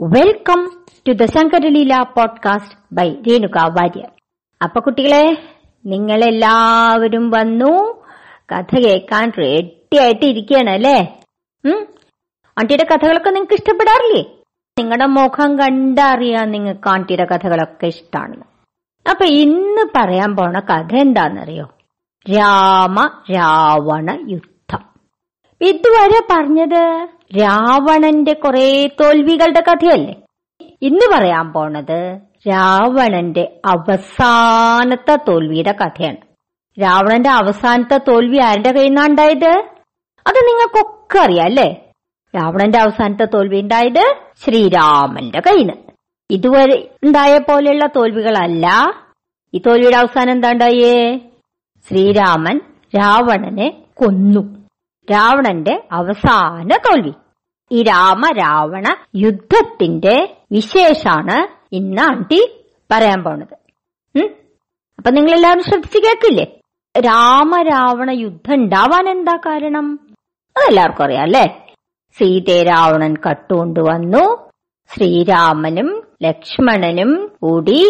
Welcome to the Shankaraleela podcast by Renuka Warrier അപ്പൊ കുട്ടികളെ നിങ്ങളെല്ലാവരും വന്നു. കഥ കേൾക്കാൻ റെഡിയായിട്ട് ഇരിക്കുകയാണ് അല്ലേ? ഉം? ആണ്ടിയുടെ കഥകളൊക്കെ നിങ്ങൾക്ക് ഇഷ്ടപ്പെടാറില്ലേ? നിങ്ങളുടെ മുഖം കണ്ടറിയാൻ നിങ്ങൾക്ക് ആണ്ടിയുടെ കഥകളൊക്കെ ഇഷ്ടമാണ് അപ്പൊ ഇന്ന് പറയാൻ പോണ കഥ എന്താണെന്നറിയോ? രാമ രാവണ യുദ്ധം. ഇതുവരെ പറഞ്ഞത് രാവണന്റെ കുറെ തോൽവികളുടെ കഥയല്ലേ? ഇന്ന് പറയാൻ പോണത് രാവണന്റെ അവസാനത്തെ തോൽവിയുടെ കഥയാണ്. രാവണന്റെ അവസാനത്തെ തോൽവി ആരുടെ കയ്യിൽ നിന്നാണ് ഉണ്ടായത്? അത് നിങ്ങൾക്കൊക്കെ അറിയാം അല്ലേ? രാവണന്റെ അവസാനത്തെ തോൽവി ഉണ്ടായത് ശ്രീരാമന്റെ കയ്യിൽ ഇതുവരെ ഉണ്ടായ പോലെയുള്ള തോൽവികളല്ല. ഈ തോൽവിയുടെ അവസാനം എന്താ ഉണ്ടായേ? ശ്രീരാമൻ രാവണനെ കൊന്നു. രാവണന്റെ അവസാന തോൽവി. ഈ രാമ രാവണ യുദ്ധത്തിന്റെ വിശേഷാണ് ഇന്ന് ആണ്ടി പറയാൻ പോണത്? അപ്പൊ നിങ്ങൾ എല്ലാവരും ശ്രദ്ധിച്ച് കേൾക്കില്ലേ? രാമരാവണ യുദ്ധം ഉണ്ടാവാൻ എന്താ കാരണം? അതെല്ലാവർക്കും അറിയാം അല്ലേ? സീതയെ രാവണൻ കട്ടുകൊണ്ടുവന്നു ശ്രീരാമനും ലക്ഷ്മണനും കൂടി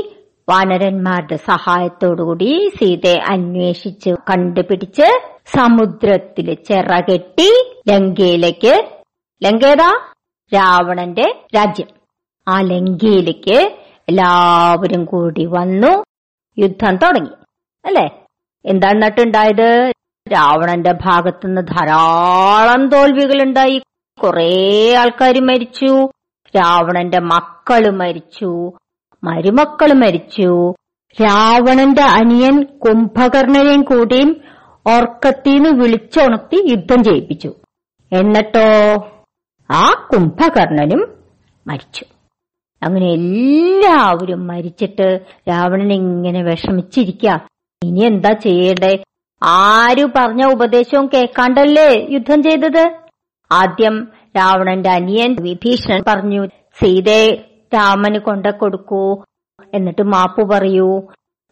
വാനരന്മാരുടെ സഹായത്തോടുകൂടി സീതയെ അന്വേഷിച്ച് കണ്ടുപിടിച്ച് സമുദ്രത്തിൽ ചിറകെട്ടി ലങ്കയിലേക്ക് ലങ്കേതാ? രാവണന്റെ രാജ്യം. ആ ലങ്കയിലേക്ക് എല്ലാവരും കൂടി വന്നു. യുദ്ധം തുടങ്ങി. അല്ലേ? എന്താണ് നട്ടുണ്ടായത്? രാവണന്റെ ഭാഗത്തുനിന്ന് ധാരാളം തോൽവികൾ ഉണ്ടായി കുറെ ആൾക്കാർ മരിച്ചു. രാവണന്റെ മക്കൾ മരിച്ചു. മരുമക്കൾ മരിച്ചു. രാവണന്റെ അനിയൻ കുംഭകർണനെയും കൂടിയും ഓർക്കത്തിന്ന് വിളിച്ചുണർത്തി യുദ്ധം ചെയ്യിപ്പിച്ചു എന്നിട്ടോ ആ കുംഭകർണനും മരിച്ചു. അങ്ങനെ എല്ലാവരും മരിച്ചിട്ട് രാവണൻ ഇങ്ങനെ വിഷമിച്ചിരിക്ക. ഇനി എന്താ ചെയ്യേണ്ടേ? ആര് പറഞ്ഞ ഉപദേശവും കേൾക്കാണ്ടല്ലേ യുദ്ധം ചെയ്തത്? ആദ്യം രാവണന്റെ അനിയൻ വിഭീഷണൻ പറഞ്ഞു സീതയെ രാമന് കൊണ്ട കൊടുക്കൂ. എന്നിട്ട് മാപ്പു പറയൂ.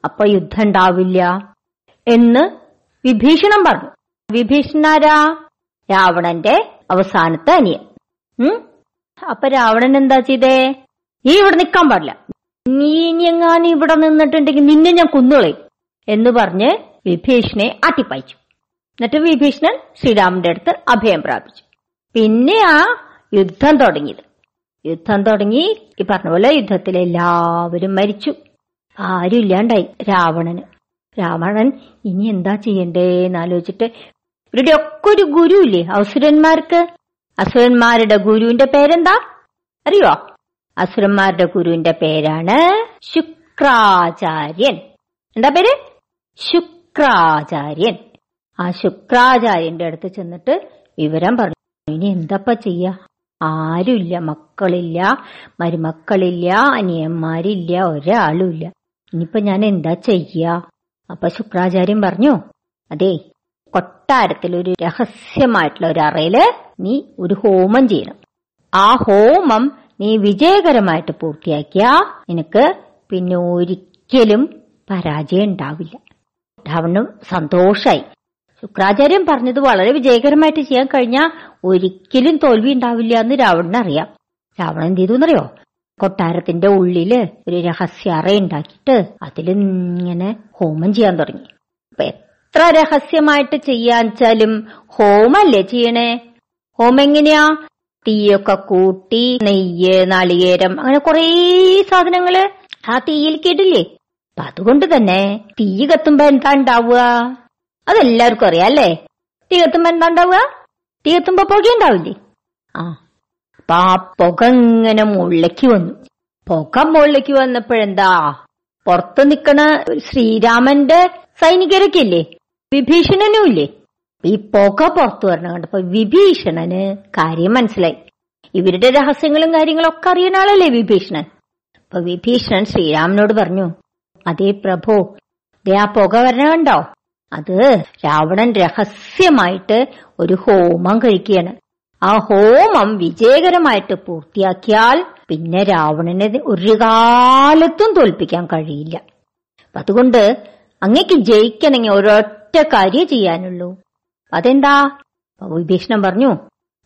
അപ്പൊ യുദ്ധം ഉണ്ടാവില്ല. എന്ന് വിഭീഷണൻ പറഞ്ഞു. വിഭീഷണാരാ? രാവണന്റെ അവസാനത്തെ അനിയൻ. ഉം? അപ്പൊ രാവണൻ എന്താ ചെയ്തേ? നീ ഇവിടെ നിൽക്കാൻ പാടില്ല. നീ ഇനി എങ്ങാനും ഇവിടെ നിന്നിട്ടുണ്ടെങ്കിൽ നിന്നെ ഞാൻ കുന്നുകളയും എന്ന് പറഞ്ഞ് വിഭീഷണെ ആട്ടിപ്പായിച്ചു എന്നിട്ട് വിഭീഷണൻ ശ്രീരാമന്റെ അടുത്ത് അഭയം പ്രാപിച്ചു. പിന്നെ ആ യുദ്ധം തുടങ്ങിയത്. യുദ്ധം തുടങ്ങി ഈ പറഞ്ഞ പോലെ യുദ്ധത്തിൽ എല്ലാവരും മരിച്ചു. ആരും ഇല്ലാണ്ടായി രാവണന്. രാവണൻ ഇനി എന്താ ചെയ്യണ്ടേന്ന് ആലോചിച്ചിട്ട് ഇവരുടെ ഒക്കെ ഒരു ഗുരു ഇല്ലേ അസുരന്മാർക്ക്? അസുരന്മാരുടെ ഗുരുവിന്റെ പേരെന്താ? അറിയോ? അസുരന്മാരുടെ ഗുരുവിന്റെ പേരാണ് ശുക്രാചാര്യൻ. എന്താ പേര്? ശുക്രാചാര്യൻ. ആ ശുക്രാചാര്യന്റെ അടുത്ത് ചെന്നിട്ട് വിവരം പറഞ്ഞു. ഇനി എന്തപ്പ ചെയ്യ? ആരുമില്ല മക്കളില്ല മരുമക്കളില്ല അനിയന്മാരില്ല ഒരാളുമില്ല ഇനിയിപ്പൊ ഞാൻ എന്താ ചെയ്യ? അപ്പൊ ശുക്രാചാര്യൻ പറഞ്ഞു. അതെ കൊട്ടാരത്തിൽ ഒരു രഹസ്യമായിട്ടുള്ള ഒരു അറയിൽ നീ ഒരു ഹോമം ചെയ്യണം. ആ ഹോമം നീ വിജയകരമായിട്ട് പൂർത്തിയാക്കിയ നിനക്ക് പിന്നെ ഒരിക്കലും പരാജയം ഉണ്ടാവില്ല. രാവണന് സന്തോഷായി. ശുക്രാചാര്യൻ പറഞ്ഞത് വളരെ വിജയകരമായിട്ട് ചെയ്യാൻ കഴിഞ്ഞാൽ ഒരിക്കലും തോൽവി ഉണ്ടാവില്ല എന്ന് രാവണന് അറിയാം രാവണൻ എന്ത് ചെയ്തു എന്നറിയോ? കൊട്ടാരത്തിന്റെ ഉള്ളിൽ ഒരു രഹസ്യ അറ ഉണ്ടാക്കിയിട്ട് അതിൽ ഇങ്ങനെ ഹോമം ചെയ്യാൻ തുടങ്ങി. അപ്പൊ എത്ര രഹസ്യമായിട്ട് ചെയ്യാൻ വെച്ചാലും ഹോമല്ലേ ചെയ്യണേ? ഹോമം എങ്ങനെയാ? തീയൊക്കെ കൂട്ടി നെയ്യ് നാളികേരം അങ്ങനെ കുറേ സാധനങ്ങൾ ആ തീയിൽ കേട്ടില്ലേ? അപ്പൊ അതുകൊണ്ട് തന്നെ തീ കത്തുമ്പോ എന്താ ഉണ്ടാവുക? അതെല്ലാവർക്കും അറിയാം അല്ലേ? തീ കത്തുമ്പോ എന്താ ഉണ്ടാവുക? തീ കത്തുമ്പോ പുക ഉണ്ടാവില്ലേ ആ അപ്പൊ ആ പുക ഇങ്ങനെ മുകളിലേക്ക് വന്നു. പുക മുകളിലേക്ക് വന്നപ്പോഴെന്താ? പുറത്ത് നിക്കണ ശ്രീരാമന്റെ സൈനികരൊക്കെ ഇല്ലേ വിഭീഷണനും ഇല്ലേ ഈ പുക പുറത്തു വരണം കണ്ടപ്പോ വിഭീഷണന് കാര്യം മനസ്സിലായി. ഇവരുടെ രഹസ്യങ്ങളും കാര്യങ്ങളും ഒക്കെ അറിയുന്ന ആളല്ലേ വിഭീഷണൻ? അപ്പൊ വിഭീഷണൻ ശ്രീരാമനോട് പറഞ്ഞു അതേ പ്രഭു ദേ ആ പുക വരണ കണ്ടോ? അത് രാവണൻ രഹസ്യമായിട്ട് ഒരു ഹോമം കഴിക്കുകയാണ്. ആ ഹോമം വിജയകരമായിട്ട് പൂർത്തിയാക്കിയാൽ പിന്നെ രാവണനെ ഒരു കാലത്തും തോൽപ്പിക്കാൻ കഴിയില്ല. അതുകൊണ്ട് അങ്ങക്ക് ജയിക്കണമെങ്കിൽ ഒരൊറ്റ കാര്യം ചെയ്യാനുള്ളൂ. അതെന്താ? വിഭീഷണം പറഞ്ഞു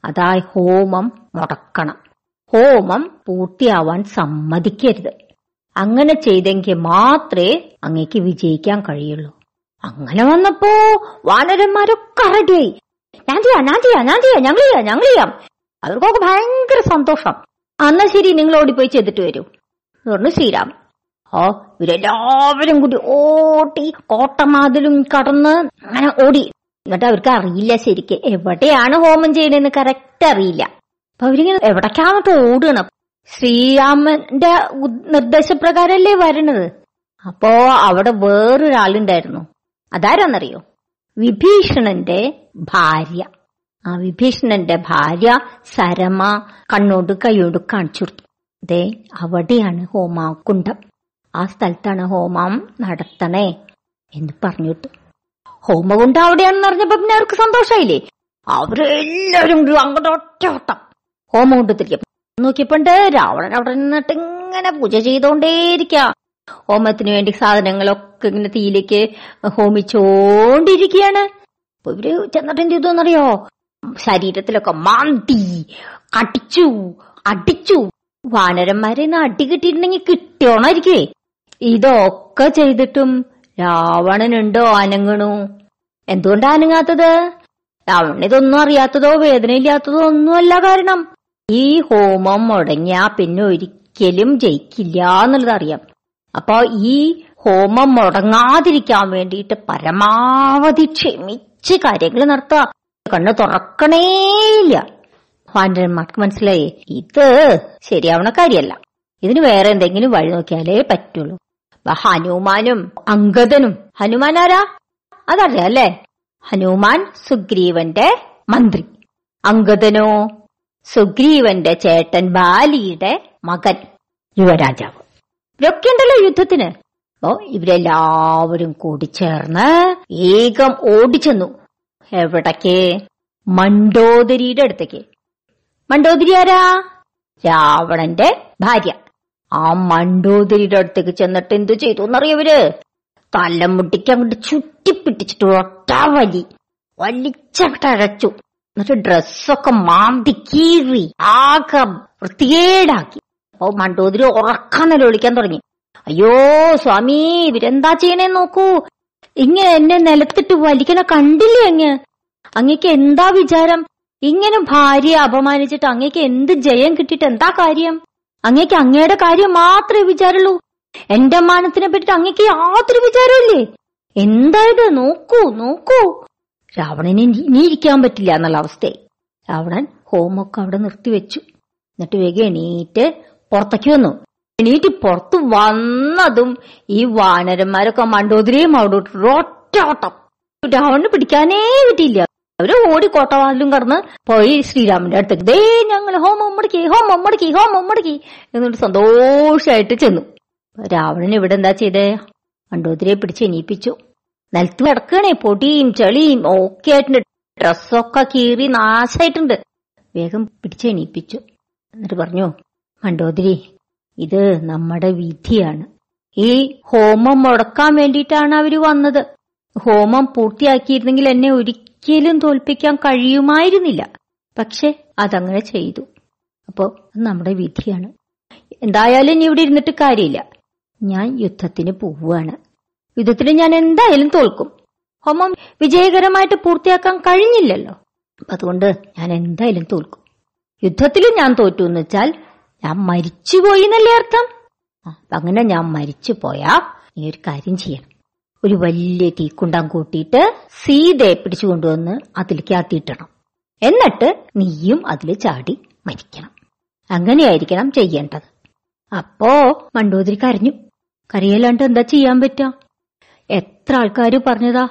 അതാ ഹോമം മുടക്കണം. ഹോമം പൂർത്തിയാവാൻ സമ്മതിക്കരുത്. അങ്ങനെ ചെയ്തെങ്കിൽ മാത്രമേ അങ്ങേക്ക് വിജയിക്കാൻ കഴിയുള്ളൂ. അങ്ങനെ വന്നപ്പോ വാനരന്മാരൊക്കെ റെഡിയായി ഞാൻ ചെയ്യാം ഞാൻ ചെയ്യാം ഞാൻ ചെയ്യാം ഞങ്ങൾ ചെയ്യാം ഞങ്ങൾ ചെയ്യാം അവർക്കൊക്കെ ഭയങ്കര സന്തോഷം. അന്നാ ശരി നിങ്ങൾ ഓടിപ്പോയി ചെയ്തിട്ട് വരൂ. പറഞ്ഞു ശ്രീരാം. ഓ ഇവരെല്ലാവരും കൂടി ഓട്ടി കോട്ടമാതിലും കടന്ന് അങ്ങനെ ഓടി. എന്നിട്ട് അവർക്ക് അറിയില്ല ശരിക്ക്. എവിടെയാണ് ഹോമം ചെയ്യണെന്ന് കറക്റ്റ് അറിയില്ല. അപ്പൊ അവരിങ്ങനെ എവിടേക്കാന്നിട്ട് ഓടുകയാണ് ശ്രീരാമന്റെ നിർദ്ദേശപ്രകാരല്ലേ വരണത്? അപ്പോ അവിടെ വേറൊരാളുണ്ടായിരുന്നു. അതാരാന്നറിയോ? വിഭീഷണന്റെ ഭാര്യ. ആ വിഭീഷണന്റെ ഭാര്യ സരമ കണ്ണോട് കൈയോട് കാണിച്ചു കൊടുത്തു. ദേ അവിടെയാണ് ഹോമാകുണ്ടം. ആ സ്ഥലത്താണ് ഹോമം നടത്തണേ എന്ന് പറഞ്ഞു കൊടുത്തു ഹോമകുണ്ടം അവിടെയാണെന്ന് അറിഞ്ഞപ്പോ പിന്നെ അവർക്ക് സന്തോഷമായില്ലേ അവരെല്ലാവരും കൂടി അങ്ങോട്ട് ഒറ്റ ഓട്ടം ഹോമകുണ്ടത്തിലേക്ക് നോക്കിയപ്പോണ്ട് രാവണൻ അവിടെ നിന്നിട്ട് ഇങ്ങനെ പൂജ ചെയ്തോണ്ടേയിരിക്ക. ഹോമത്തിന് വേണ്ടി സാധനങ്ങളൊക്കെ ഇങ്ങനെ തീയിലേക്ക് ഹോമിച്ചോണ്ടിരിക്കുകയാണ്. അപ്പൊ ഇവർ ചെന്നിട്ട് എന്ത് ചെയ്തോന്നറിയോ ശരീരത്തിലൊക്കെ മാന്തി അടിച്ചു അടിച്ചു. വാനരന്മാരെ അടി കിട്ടിയിട്ടുണ്ടെങ്കിൽ കിട്ടിയോണായിരിക്കേ. ഇതൊക്കെ ചെയ്തിട്ടും രാവണനുണ്ടോ അനങ്ങണു? എന്തുകൊണ്ടാ അനങ്ങാത്തത്? രാവണൻ ഇതൊന്നും അറിയാത്തതോ വേദനയില്ലാത്തതോ ഒന്നുമല്ല കാരണം. ഈ ഹോമം മുടങ്ങിയാ പിന്നെ ഒരിക്കലും ജയിക്കില്ല എന്നുള്ളത് അറിയാം അപ്പൊ ഈ ഹോമം മുടങ്ങാതിരിക്കാൻ വേണ്ടിയിട്ട് പരമാവധി ക്ഷമിച്ച് കാര്യങ്ങൾ നടത്തുക. കണ്ണ് തുറക്കണേയില്ല പാണ്ഡവന്മാർക്ക് മനസ്സിലായി. ഇത് ശരിയാവണ കാര്യമല്ല. ഇതിന് വേറെ എന്തെങ്കിലും വഴി നോക്കിയാലേ പറ്റുള്ളൂ. ഹനുമാനും അങ്കദനും ഹനുമാൻ ആരാ? അതറിയാം അല്ലേ? ഹനുമാൻ സുഗ്രീവന്റെ മന്ത്രി. അങ്കദനോ സുഗ്രീവന്റെ ചേട്ടൻ ബാലിയുടെ മകൻ. യുവരാജാവ്. ഇവരൊക്കെ ഉണ്ടല്ലോ യുദ്ധത്തിന്. അപ്പോ ഇവരെല്ലാവരും കൂടി ചേർന്ന് ഏകം ഓടിച്ചെന്നു. എവിടേക്ക്? മണ്ടോദരിയുടെ അടുത്തേക്ക്. മണ്ടോദരി ആരാ? രാവണന്റെ ഭാര്യ. ആ മണ്ടോദരിയുടെ അടുത്തേക്ക് ചെന്നിട്ട് എന്തു ചെയ്തു എന്നറിയവര് തലമുട്ടിക്ക് അങ്ങോട്ട് ചുറ്റിപ്പിട്ടിച്ചിട്ട് ഒട്ട വലി. വലിച്ചടച്ചു എന്നിട്ട് ഡ്രസ്സൊക്കെ മാന്തി കീറി ആകെ വൃത്തികേടാക്കി. അപ്പൊ മണ്ടോതിരി ഉറക്കം നിലവിളിക്കാൻ തുടങ്ങി. അയ്യോ സ്വാമി ഇവരെന്താ ചെയ്യണേ നോക്കൂ. ഇങ്ങനെ എന്നെ നിലത്തിട്ട് വലിക്കണ കണ്ടില്ലേ അങ്ങ്? അങ്ങക്ക് എന്താ വിചാരം? ഇങ്ങനെ ഭാര്യയെ അപമാനിച്ചിട്ട് അങ്ങക്ക് എന്ത് ജയം കിട്ടിയിട്ട് എന്താ കാര്യം? അങ്ങക്ക് അങ്ങയുടെ കാര്യം മാത്രമേ വിചാരുള്ളൂ. എന്റെ മാനത്തിനെ പറ്റിട്ട് അങ്ങക്ക് യാതൊരു വിചാരമില്ലേ എന്തായത്? നോക്കൂ നോക്കൂ. രാവണന് ഇനി ഇരിക്കാൻ പറ്റില്ല എന്നുള്ള അവസ്ഥയായി. രാവണൻ ഹോമൊക്കെ അവിടെ നിർത്തിവെച്ചു. എന്നിട്ട് വേഗം എണീറ്റ് പുറത്തേക്ക് വന്നു. എണീറ്റ് പുറത്ത് വന്നതും ഈ വാനരന്മാരൊക്കെ മണ്ടോതിരിയും അവിടെ ഇട്ടിട്ട് ഒറ്റ രാവണന് പിടിക്കാനേ പറ്റിയില്ല. അവർ ഓടി കോട്ടവാതിലും കടന്ന് പോയി ശ്രീരാമന്റെ അടുത്തേക്ക്. ദേ ഞങ്ങൾ ഹോമം മുടക്കി ഹോമം മുടക്കി ഹോമം മുടക്കി എന്നിട്ട് സന്തോഷമായിട്ട് ചെന്നു. രാവണൻ ഇവിടെ എന്താ ചെയ്തേ? മണ്ടോതിരിയെ പിടിച്ച് എണീപ്പിച്ചു. നിലത്ത് കിടക്കണേ പൊടിയും ചെളിയും ഒക്കെ ആയിട്ടുണ്ട്. ഡ്രസ്സൊക്കെ കീറി നാശായിട്ടുണ്ട്. വേഗം പിടിച്ച് എണീപ്പിച്ചു. എന്നിട്ട് പറഞ്ഞു മണ്ടോതിരി ഇത് നമ്മുടെ വിധിയാണ്. ഈ ഹോമം മുടക്കാൻ വേണ്ടിയിട്ടാണ് അവർ വന്നത്. ഹോമം പൂർത്തിയാക്കിയിരുന്നെങ്കിൽ എന്നെ ഒരിക്കലും തോൽപ്പിക്കാൻ കഴിയുമായിരുന്നില്ല. പക്ഷെ അതങ്ങനെ ചെയ്തു. അപ്പോ നമ്മുടെ വിധിയാണ്. എന്തായാലും ഇനി ഇവിടെ ഇരുന്നിട്ട് കാര്യമില്ല. ഞാൻ യുദ്ധത്തിന് പോവുകയാണ്. യുദ്ധത്തിന് ഞാൻ എന്തായാലും തോൽക്കും. ഹോമം വിജയകരമായിട്ട് പൂർത്തിയാക്കാൻ കഴിഞ്ഞില്ലല്ലോ. അതുകൊണ്ട് ഞാൻ എന്തായാലും തോൽക്കും. യുദ്ധത്തിൽ ഞാൻ തോറ്റു എന്ന് വെച്ചാൽ ഞാൻ മരിച്ചുപോയി എന്നല്ലേ അർത്ഥം അങ്ങനെ ഞാൻ മരിച്ചു പോയാ നീ ഒരു കാര്യം ചെയ്യണം. ഒരു വലിയ തീക്കുണ്ടാൻ കൂട്ടിയിട്ട് സീതയെ പിടിച്ചു കൊണ്ടുവന്ന് അതിലേക്ക് ആത്തിയിട്ടണം എന്നിട്ട് നീയും അതിൽ ചാടി മരിക്കണം. അങ്ങനെയായിരിക്കണം ചെയ്യേണ്ടത്. അപ്പോ മണ്ടോതിരി കരഞ്ഞു. കരയല്ലാണ്ട് എന്താ ചെയ്യാൻ പറ്റുക എത്ര ആൾക്കാർ പറഞ്ഞതാ?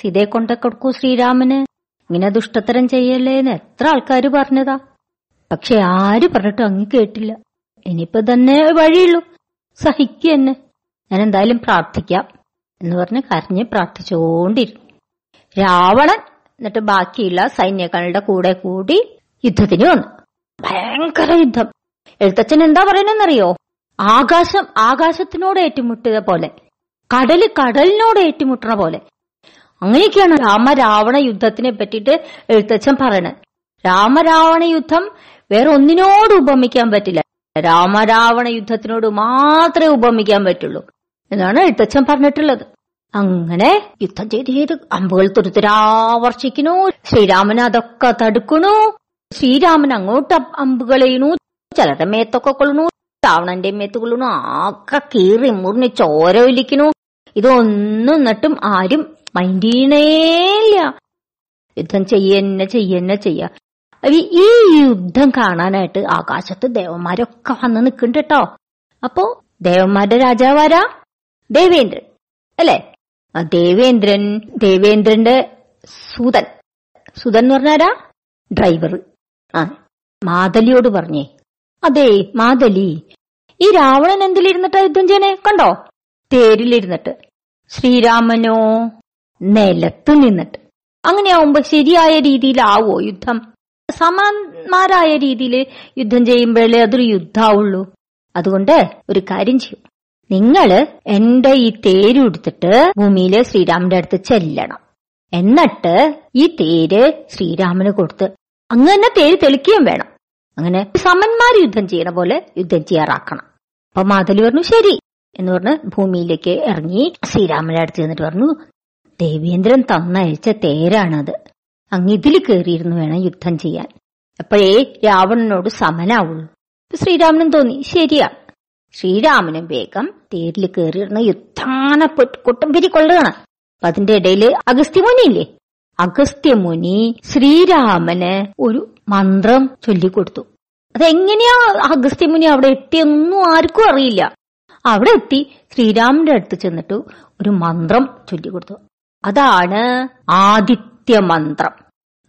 സീതയെ കൊണ്ട കൊടുക്കൂ ശ്രീരാമന്. ഇങ്ങനെ ദുഷ്ടത്തരം ചെയ്യല്ലേന്ന് എത്ര ആൾക്കാർ പറഞ്ഞതാ? പക്ഷെ ആര് പറഞ്ഞിട്ടും അങ്ങ് കേട്ടില്ല. ഇനിയിപ്പോ തന്നെ വഴിയുള്ളൂ. സഹിക്കുക എന്നെ. ഞാൻ എന്തായാലും പ്രാർത്ഥിക്കാം എന്ന് പറഞ്ഞ് കരഞ്ഞ് പ്രാർത്ഥിച്ചുകൊണ്ടിരുന്നു. രാവണൻ എന്നിട്ട് ബാക്കിയുള്ള സൈന്യങ്ങളുടെ കൂടെ കൂടി യുദ്ധത്തിന് വന്നു. ഭയങ്കര യുദ്ധം. എഴുത്തച്ഛൻ എന്താ പറയണെന്നറിയോ ആകാശം ആകാശത്തിനോട് ഏറ്റുമുട്ടിയ പോലെ കടൽ കടലിനോട് ഏറ്റുമുട്ടണ പോലെ. അങ്ങനെയൊക്കെയാണ് രാമരാവണ യുദ്ധത്തിനെ പറ്റിയിട്ട് എഴുത്തച്ഛൻ പറയണത്. രാമരാവണ യുദ്ധം വേറെ ഒന്നിനോട് ഉപമിക്കാൻ പറ്റില്ല. രാമരാവണ യുദ്ധത്തിനോട് മാത്രമേ ഉപമിക്കാൻ പറ്റുള്ളൂ. എന്നാണ് എഴുത്തച്ഛൻ പറഞ്ഞിട്ടുള്ളത്. അങ്ങനെ യുദ്ധം ചെയ്ത് ചെയ്ത് അമ്പുകൾ തുരുത്തരാവർഷിക്കുന്നു ശ്രീരാമൻ അതൊക്കെ തടുക്കണു ശ്രീരാമൻ അങ്ങോട്ട് അമ്പുകൾ ചെയ്യണു ചിലരുടെ മേത്തൊക്കെ കൊള്ളണു രാവണന്റെ മേത്ത് കൊള്ളണു ആകെ കീറി മുറിഞ്ഞ് ചോര ഒലിക്കണു ഇതൊന്നും എന്നിട്ടും ആരും മൈൻഡ് ചെയ്യണേയില്ല യുദ്ധം ചെയ്യന്നെ ചെയ്യന്നെ ചെയ്യ. ഈ യുദ്ധം കാണാനായിട്ട് ആകാശത്ത് ദേവന്മാരൊക്കെ വന്ന് നിൽക്കുന്നുണ്ട് കേട്ടോ അപ്പോ ദേവന്മാരുടെ രാജാവാരാ ദേവേന്ദ്രൻ. അല്ലേ? ദേവേന്ദ്രൻ ദേവേന്ദ്രന്റെ സുതൻ. സുതൻ എന്ന് പറഞ്ഞാരാ ഡ്രൈവർ. ആ മാതലിയോട് പറഞ്ഞേ. അതെ മാതലി. ഈ രാവണൻ എന്തിലിരുന്നിട്ടാ യുദ്ധം ചെയ്യണേ? കണ്ടോ? തേരിലിരുന്നിട്ട് ശ്രീരാമനോ നിലത്ത് നിന്നിട്ട്. അങ്ങനെയാവുമ്പോ ശരിയായ രീതിയിലാവോ യുദ്ധം? സമാന്മാരായ രീതിയിൽ യുദ്ധം ചെയ്യുമ്പോഴേ അതൊരു യുദ്ധാവുള്ളൂ. അതുകൊണ്ട് ഒരു കാര്യം ചെയ്യും. നിങ്ങൾ എന്റെ ഈ തേര് എടുത്തിട്ട് ഭൂമിയിലെ ശ്രീരാമന്റെ അടുത്ത് ചെല്ലണം. എന്നിട്ട് ഈ തേര് ശ്രീരാമന് കൊടുത്ത് അങ്ങനെ തേര് തെളിക്കുകയും വേണം. അങ്ങനെ സമന്മാർ യുദ്ധം ചെയ്യണ പോലെ യുദ്ധം ചെയ്യാറാക്കണം. അപ്പൊ മാതലി പറഞ്ഞു ശരി എന്ന് പറഞ്ഞ് ഭൂമിയിലേക്ക് ഇറങ്ങി ശ്രീരാമന്റെ അടുത്ത് ചെന്നിട്ട് പറഞ്ഞു ദേവേന്ദ്രൻ തന്നയച്ച തേരാണത്. അങ്ങ് ഇതിൽ കയറിയിരുന്നു വേണം യുദ്ധം ചെയ്യാൻ. അപ്പോഴേ രാവണനോട് സമനാവുള്ളൂ. ശ്രീരാമനും തോന്നി ശരിയാ. ശ്രീരാമനും വേഗം തേരിൽ കയറിയിരുന്ന യുദ്ധാന കൊട്ടംപിരി കൊള്ളുകയാണ്. അപ്പൊ അതിന്റെ ഇടയിൽ അഗസ്ത്യമുനി ഇല്ലേ അഗസ്ത്യമുനി ശ്രീരാമന് ഒരു മന്ത്രം ചൊല്ലിക്കൊടുത്തു. അതെങ്ങനെയാ അഗസ്ത്യമുനി അവിടെ എത്തിയൊന്നും ആർക്കും അറിയില്ല. അവിടെ എത്തി ശ്രീരാമന്റെ അടുത്ത് ചെന്നിട്ട് ഒരു മന്ത്രം ചൊല്ലിക്കൊടുത്തു. അതാണ് ആദിത്യ മന്ത്രം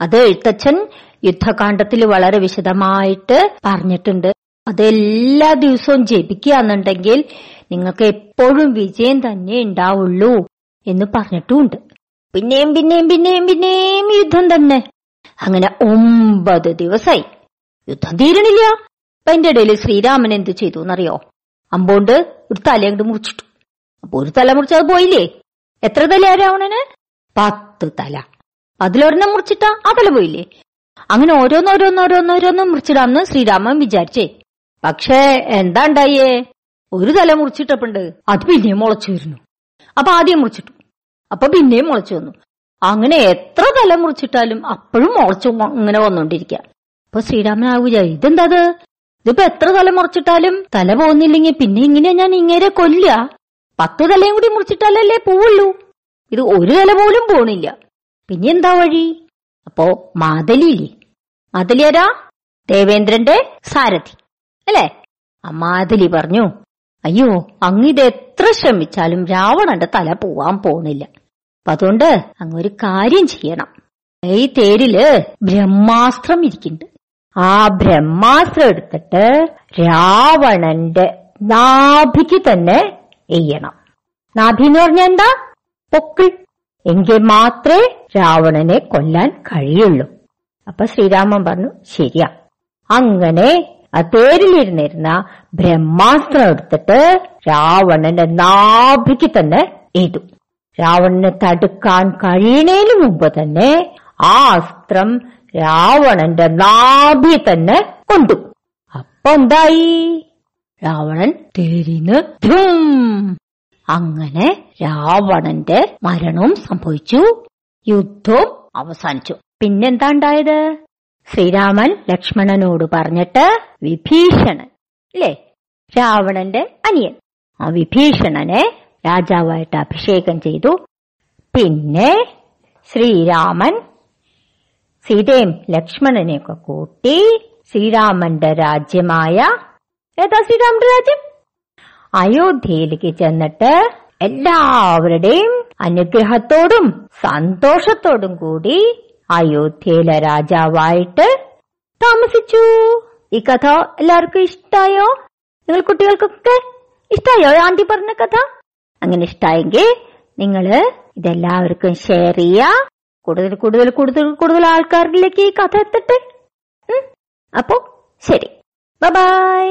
അത് എഴുത്തച്ഛൻ യുദ്ധകാന്ഡത്തിൽ വളരെ വിശദമായിട്ട് പറഞ്ഞിട്ടുണ്ട്. അത് എല്ലാ ദിവസവും ജപിക്കുകയാണെന്നുണ്ടെങ്കിൽ നിങ്ങൾക്ക് എപ്പോഴും വിജയം തന്നെ ഉണ്ടാവുള്ളൂ എന്ന് പറഞ്ഞിട്ടുമുണ്ട് പിന്നെയും പിന്നെയും പിന്നെയും പിന്നെയും യുദ്ധം തന്നെ. അങ്ങനെ ഒമ്പത് ദിവസമായി യുദ്ധം തീരണില്ല അപ്പൊ അതിന്റെ ഇടയിൽ ശ്രീരാമൻ എന്ത് ചെയ്തു എന്നറിയോ? അമ്പോണ്ട് ഒരു തല അങ്ങോട്ട് മുറിച്ചിട്ടു. അപ്പൊ ഒരു തല മുറിച്ചത് പോയില്ലേ? എത്ര തല രാവണന്? പത്ത് തല. അതിലൊരെണ്ണം മുറിച്ചിട്ടാ അതല തല പോയില്ലേ? അങ്ങനെ ഓരോന്നോരോന്നോരോന്നോരോന്നും മുറിച്ചിടാന്ന് ശ്രീരാമൻ വിചാരിച്ചേ. പക്ഷേ എന്താ ഉണ്ടായേ? ഒരു തല മുറിച്ചിട്ടപ്പുണ്ട് അത് പിന്നെയും മുളച്ചു വരുന്നു. അപ്പൊ ആദ്യം മുറിച്ചിട്ടു. അപ്പൊ പിന്നെയും മുളച്ചു വന്നു. അങ്ങനെ എത്ര തല മുറിച്ചിട്ടാലും അപ്പോഴും മുളച്ചു ഇങ്ങനെ വന്നോണ്ടിരിക്ക. അപ്പൊ ശ്രീരാമൻ ആ വിചാരി ഇതെന്താ ഇത്? ഇതിപ്പോ എത്ര തല മുറിച്ചിട്ടാലും തല പോകുന്നില്ലെങ്കിൽ പിന്നെ ഇങ്ങനെ ഞാൻ ഇങ്ങനെ കൊല്ല പത്ത് തലയും കൂടി മുറിച്ചിട്ടാലല്ലേ പോവുള്ളൂ. ഇത് ഒരു തല പോലും പോണില്ല. പിന്നെ എന്താ വഴി? അപ്പോ മാതലിയില്ലേ? മാതലിയാരാ? ദേവേന്ദ്രന്റെ സാരഥി. അല്ലേ? ആ മാതലി പറഞ്ഞു അയ്യോ അങ്ങിത് എത്ര ശ്രമിച്ചാലും രാവണന്റെ തല പോവാൻ പോകുന്നില്ല. അപ്പൊ അതുകൊണ്ട് അങ്ങ് ഒരു കാര്യം ചെയ്യണം. ഈ തേരിൽ ബ്രഹ്മാസ്ത്രം ഇരിക്കുന്നുണ്ട് ആ ബ്രഹ്മാസ്ത്രം എടുത്തിട്ട് രാവണന്റെ നാഭിക്ക് തന്നെ എയ്യണം. നാഭി എന്ന് പറഞ്ഞ എന്താ? പൊക്കിൾ. എങ്കിൽ മാത്രമേ രാവണനെ കൊല്ലാൻ കഴിയുള്ളൂ. അപ്പൊ ശ്രീരാമൻ പറഞ്ഞു ശരിയാ. അങ്ങനെ ആ തേരിലിരുന്നിരുന്ന ബ്രഹ്മാസ്ത്രം എടുത്തിട്ട് രാവണന്റെ നാഭിക്ക് തന്നെ എയ്തു. രാവണനെ തടുക്കാൻ കഴിയണേനു മുമ്പ് തന്നെ ആ അസ്ത്രം രാവണന്റെ നാഭി തന്നെ കൊണ്ടു. അപ്പൊ എന്തായി? രാവണൻ തേരിന്ന് ധും അങ്ങനെ രാവണന്റെ മരണവും സംഭവിച്ചു. യുദ്ധവും അവസാനിച്ചു. പിന്നെന്താ ഉണ്ടായത്? ശ്രീരാമൻ ലക്ഷ്മണനോട് പറഞ്ഞിട്ട് വിഭീഷണൻ അല്ലേ രാവണന്റെ അനിയൻ. ആ വിഭീഷണനെ രാജാവായിട്ട് അഭിഷേകം ചെയ്തു. പിന്നെ ശ്രീരാമൻ സീതയും ലക്ഷ്മണനെയൊക്കെ കൂട്ടി ശ്രീരാമന്റെ രാജ്യമായ ഏതാ ശ്രീരാമന്റെ രാജ്യം? അയോധ്യയിലേക്ക് ചെന്നിട്ട് എല്ലാവരുടെയും അനുഗ്രഹത്തോടും സന്തോഷത്തോടും കൂടി അയോധ്യയിലെ രാജാവായിട്ട് താമസിച്ചു. ഈ കഥ എല്ലാവർക്കും ഇഷ്ടായോ? നിങ്ങൾ കുട്ടികൾക്കൊക്കെ ഇഷ്ടായോ? ആന്റി പറഞ്ഞ കഥ? അങ്ങനെ ഇഷ്ടായെങ്കിൽ നിങ്ങൾ ഇതെല്ലാവർക്കും ഷെയർ ചെയ്യാ കൂടുതൽ കൂടുതൽ കൂടുതൽ കൂടുതൽ ആൾക്കാരിലേക്ക് ഈ കഥ എത്തട്ടെ. അപ്പോ ശരി. ബൈ